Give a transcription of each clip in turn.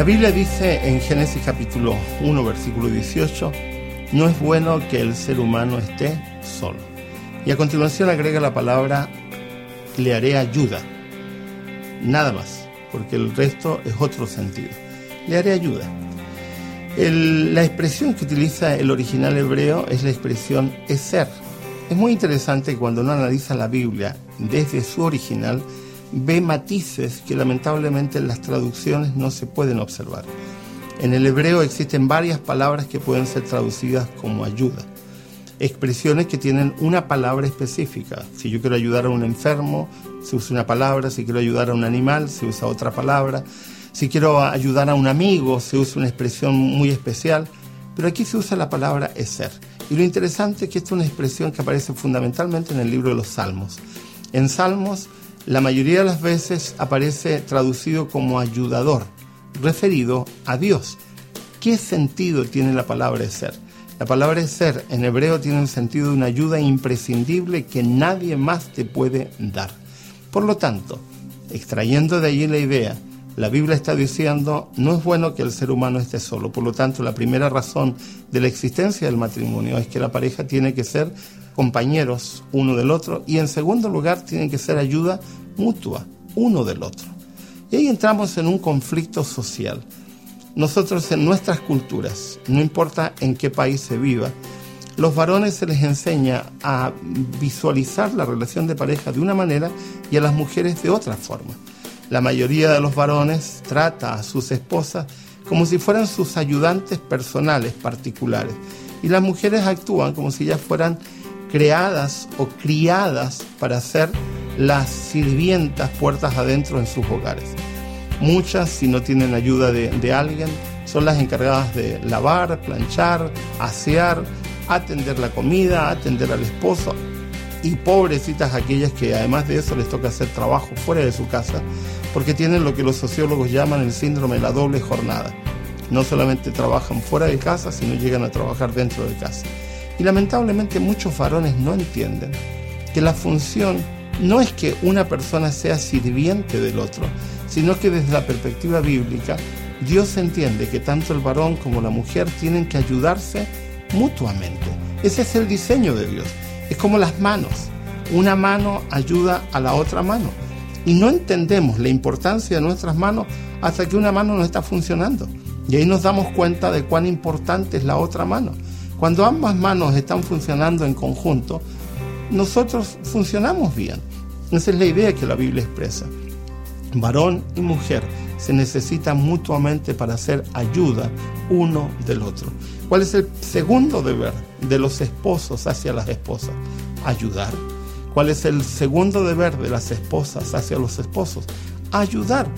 La Biblia dice en Génesis capítulo 1, versículo 18, no es bueno que el ser humano esté solo. Y a continuación agrega la palabra, le haré ayuda. Nada más, porque el resto es otro sentido. Le haré ayuda. la expresión que utiliza el original hebreo es la expresión ser. Es muy interesante cuando uno analiza la Biblia desde su original, ve matices que lamentablemente en las traducciones no se pueden observar. En el hebreo existen varias palabras que pueden ser traducidas como ayuda. Expresiones que tienen una palabra específica. Si yo quiero ayudar a un enfermo, se usa una palabra. Si quiero ayudar a un animal, se usa otra palabra. Si quiero ayudar a un amigo, se usa una expresión muy especial. Pero aquí se usa la palabra ser. Y lo interesante es que esta es una expresión que aparece fundamentalmente en el libro de los Salmos. En Salmos la mayoría de las veces aparece traducido como ayudador, referido a Dios. ¿Qué sentido tiene la palabra ser? La palabra ser en hebreo tiene un sentido de una ayuda imprescindible que nadie más te puede dar. Por lo tanto, extrayendo de allí la idea, la Biblia está diciendo, no es bueno que el ser humano esté solo. Por lo tanto, la primera razón de la existencia del matrimonio es que la pareja tiene que ser compañeros uno del otro y en segundo lugar tienen que ser ayuda mutua uno del otro. Y ahí entramos en un conflicto social. Nosotros en nuestras culturas, no importa en qué país se viva, los varones se les enseña a visualizar la relación de pareja de una manera y a las mujeres de otra forma. La mayoría de los varones trata a sus esposas como si fueran sus ayudantes personales particulares y las mujeres actúan como si ellas fueran creadas o criadas para ser las sirvientas puertas adentro en sus hogares. Muchas, si no tienen ayuda de, alguien, son las encargadas de lavar, planchar, asear, atender la comida, atender al esposo. Y pobrecitas aquellas que además de eso les toca hacer trabajo fuera de su casa, porque tienen lo que los sociólogos llaman el síndrome de la doble jornada. No solamente trabajan fuera de casa, sino llegan a trabajar dentro de casa. Y lamentablemente muchos varones no entienden que la función no es que una persona sea sirviente del otro, sino que desde la perspectiva bíblica Dios entiende que tanto el varón como la mujer tienen que ayudarse mutuamente. Ese es el diseño de Dios. Es como las manos. Una mano ayuda a la otra mano. Y no entendemos la importancia de nuestras manos hasta que una mano no está funcionando. Y ahí nos damos cuenta de cuán importante es la otra mano. Cuando ambas manos están funcionando en conjunto, nosotros funcionamos bien. Esa es la idea que la Biblia expresa. Varón y mujer se necesitan mutuamente para hacer ayuda uno del otro. ¿Cuál es el segundo deber de los esposos hacia las esposas? Ayudar. ¿Cuál es el segundo deber de las esposas hacia los esposos? Ayudar.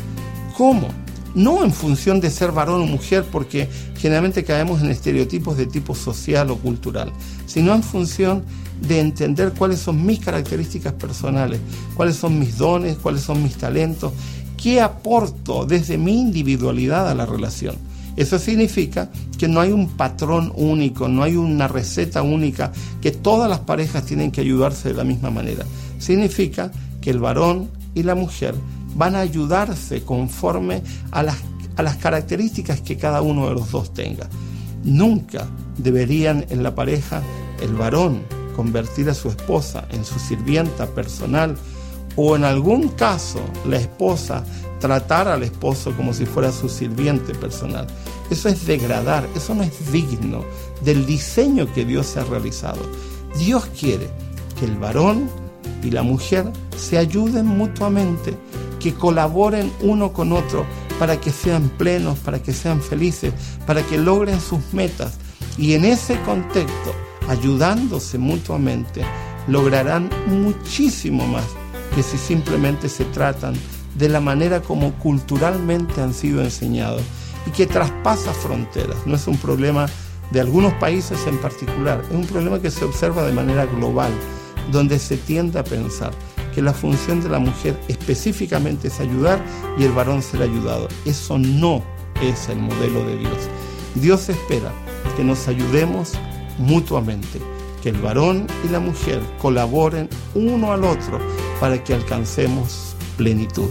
¿Cómo? No en función de ser varón o mujer, porque generalmente caemos en estereotipos de tipo social o cultural, sino en función de entender cuáles son mis características personales, cuáles son mis dones, cuáles son mis talentos, qué aporto desde mi individualidad a la relación. Eso significa que no hay un patrón único, no hay una receta única, que todas las parejas tienen que ayudarse de la misma manera. Significa que el varón y la mujer van a ayudarse conforme a las, a las características que cada uno de los dos tenga. Nunca deberían en la pareja el varón convertir a su esposa en su sirvienta personal o en algún caso la esposa tratar al esposo como si fuera su sirviente personal. Eso es degradar, eso no es digno del diseño que Dios ha realizado. Dios quiere que el varón y la mujer se ayuden mutuamente que colaboren uno con otro para que sean plenos, para que sean felices, para que logren sus metas. Y en ese contexto, ayudándose mutuamente, lograrán muchísimo más que si simplemente se tratan de la manera como culturalmente han sido enseñados y que traspasa fronteras. No es un problema de algunos países en particular, es un problema que se observa de manera global, donde se tiende a pensar que la función de la mujer específicamente es ayudar y el varón ser ayudado. Eso no es el modelo de Dios. Dios espera que nos ayudemos mutuamente, que el varón y la mujer colaboren uno al otro para que alcancemos plenitud.